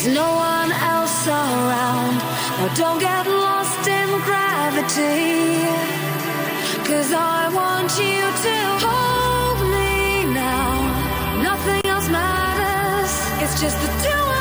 There's no one else around. Now don't get lost in gravity. Cause I want you to hold me now. Nothing else matters. It's just the two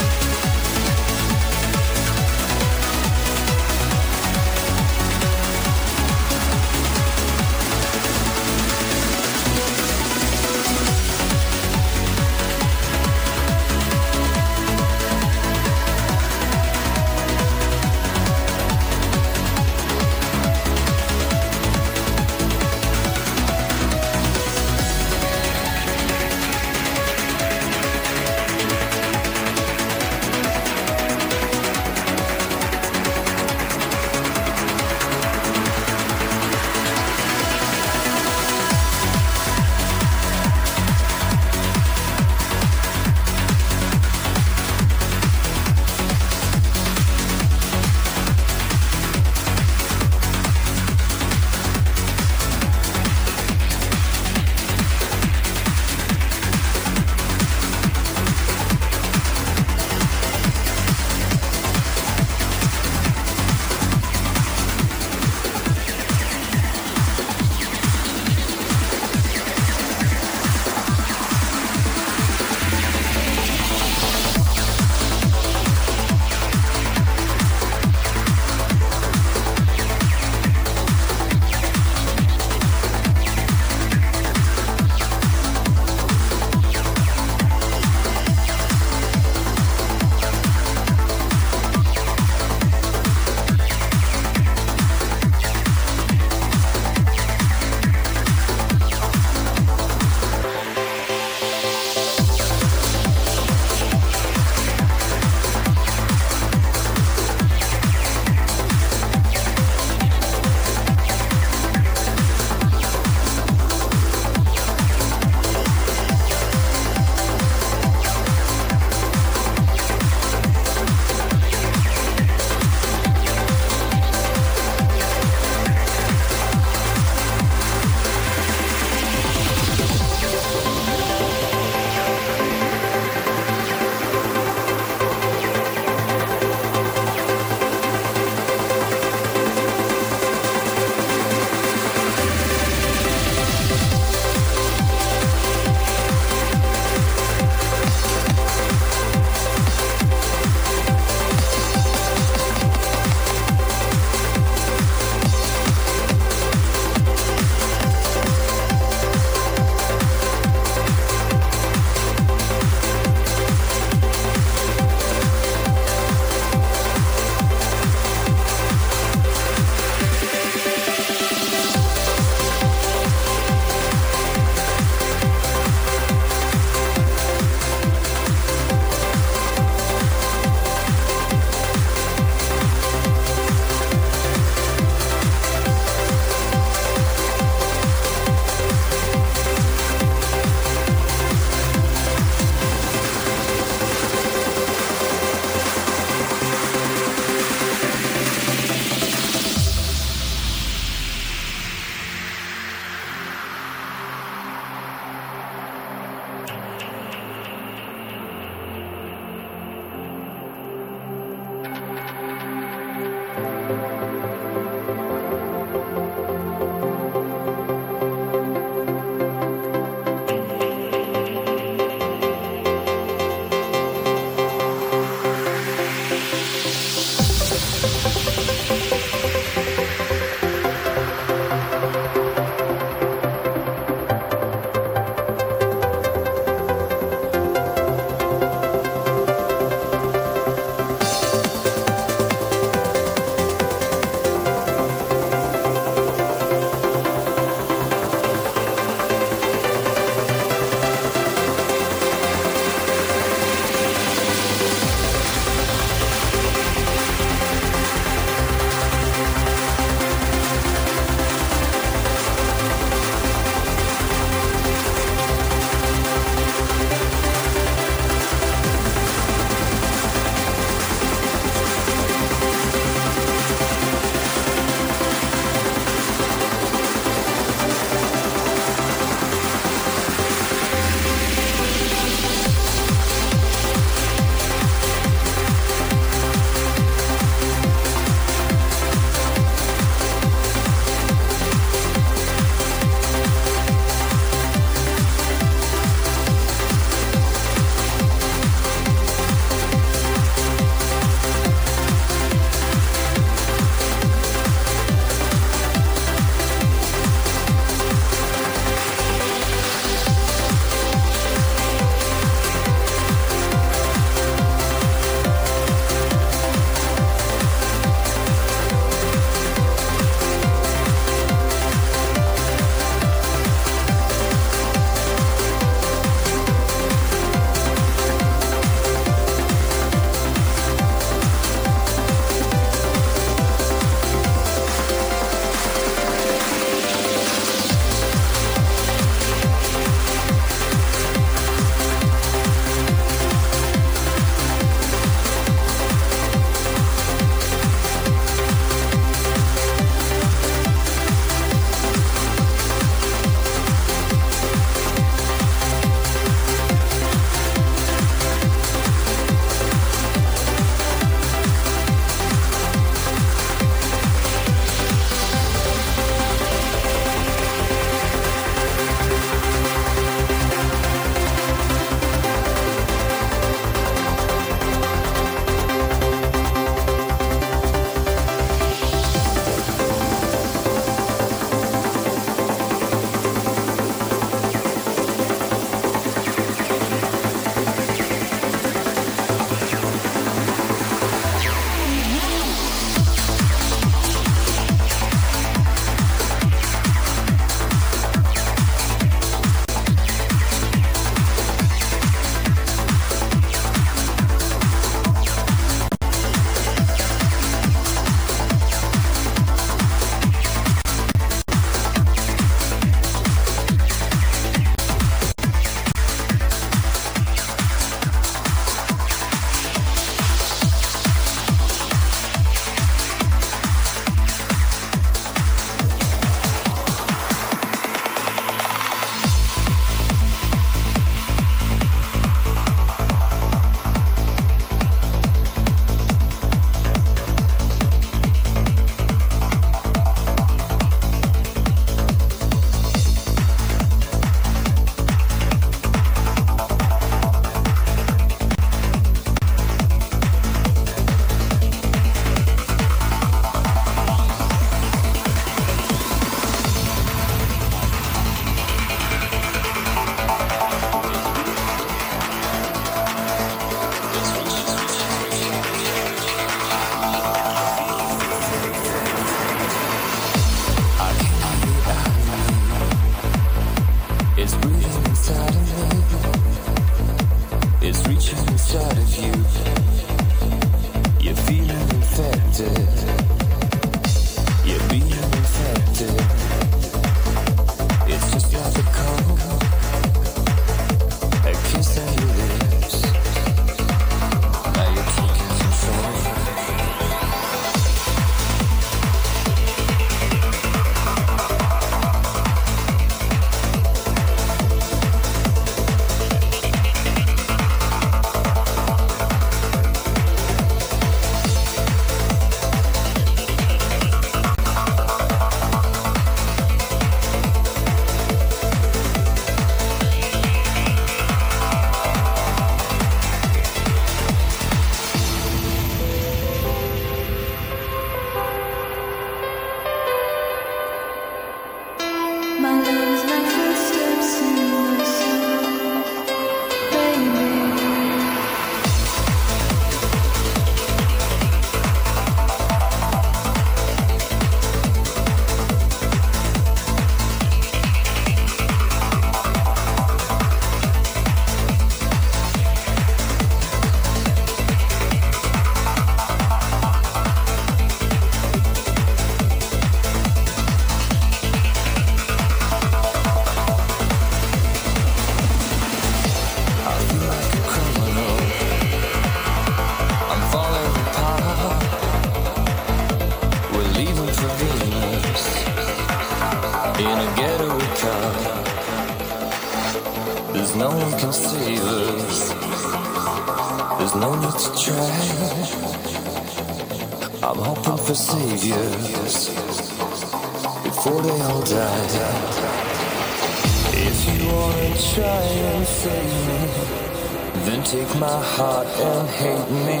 hate me.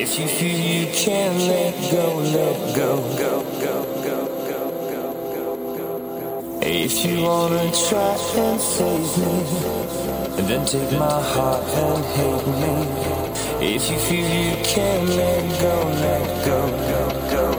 If you feel you can't let go, let go, go, go, go, go, go, go, go. If you wanna try and save me, then take my heart and hate me. If you feel you can't let go, let go, go, go.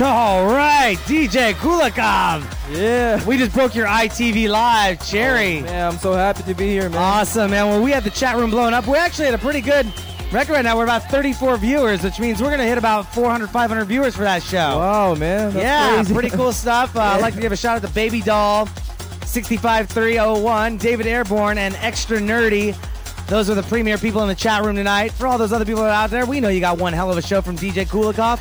All right, DJ Kulikov. Yeah. We just broke your ITV live, Cherry. Oh, man, I'm so happy to be here, man. Awesome, man. Well, we had the chat room blown up. We actually had a pretty good record right now. We're about 34 viewers, which means we're going to hit about 400, 500 viewers for that show. Wow, man. That's yeah, crazy. pretty cool stuff. Uh, I'd like to give a shout out to Baby Doll, 65301, David Airborne, and Extra Nerdy. Those are the premier people in the chat room tonight. For all those other people that are out there, we know you got one hell of a show from DJ Kulikov.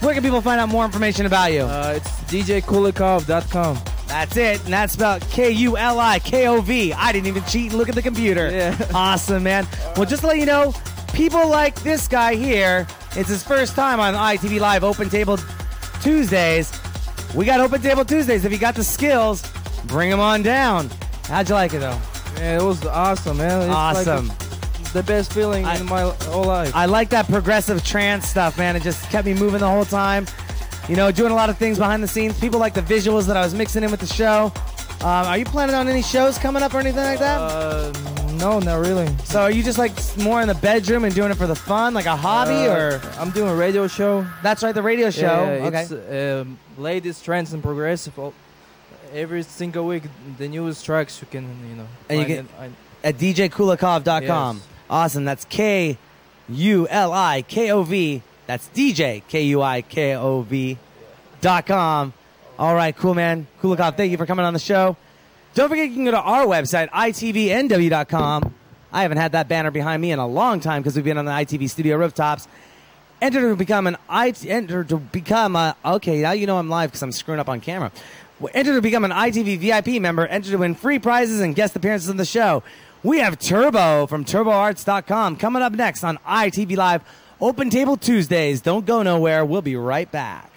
Where can people find out more information about you? Uh, it's djkulikov.com. That's it, and that's spelled K U L I K O V. I didn't even cheat and look at the computer. Yeah. Awesome, man. Well, just to let you know, people like this guy here, it's his first time on ITV Live Open Table Tuesdays. We got Open Table Tuesdays. If you got the skills, bring them on down. How'd you like it, though? Man, it was awesome, man. It's awesome. Like the best feeling I- in my whole life. I like that progressive trance stuff, man. It just kept me moving the whole time. You know, doing a lot of things behind the scenes. People like the visuals that I was mixing in with the show. Um, are you planning on any shows coming up or anything like that? uh, no, not really. So are you just like more in the bedroom and doing it for the fun, like a hobby, Uh, or I'm doing a radio show. that's right, the radio show? Yeah, okay. It's um, latest trends and progressive. Every single week, the newest tracks you can, you know. And you get-. At djkulikov.com. Yes. Awesome. That's K U L I K O V. That's DJ K U I K O V dot com. All right, cool, man. Kulikov, thank you for coming on the show. Don't forget you can go to our website, itvnw.com. I haven't had that banner behind me in a long time because we've been on the ITV studio rooftops. Enter to become an I enter to become a okay. Now you know I'm live because I'm screwing up on camera. Enter to become an ITV VIP member. Enter to win free prizes and guest appearances on the show. We have Turbo from TurboArts.com coming up next on ITV Live Open Table Tuesdays. Don't go nowhere. We'll be right back.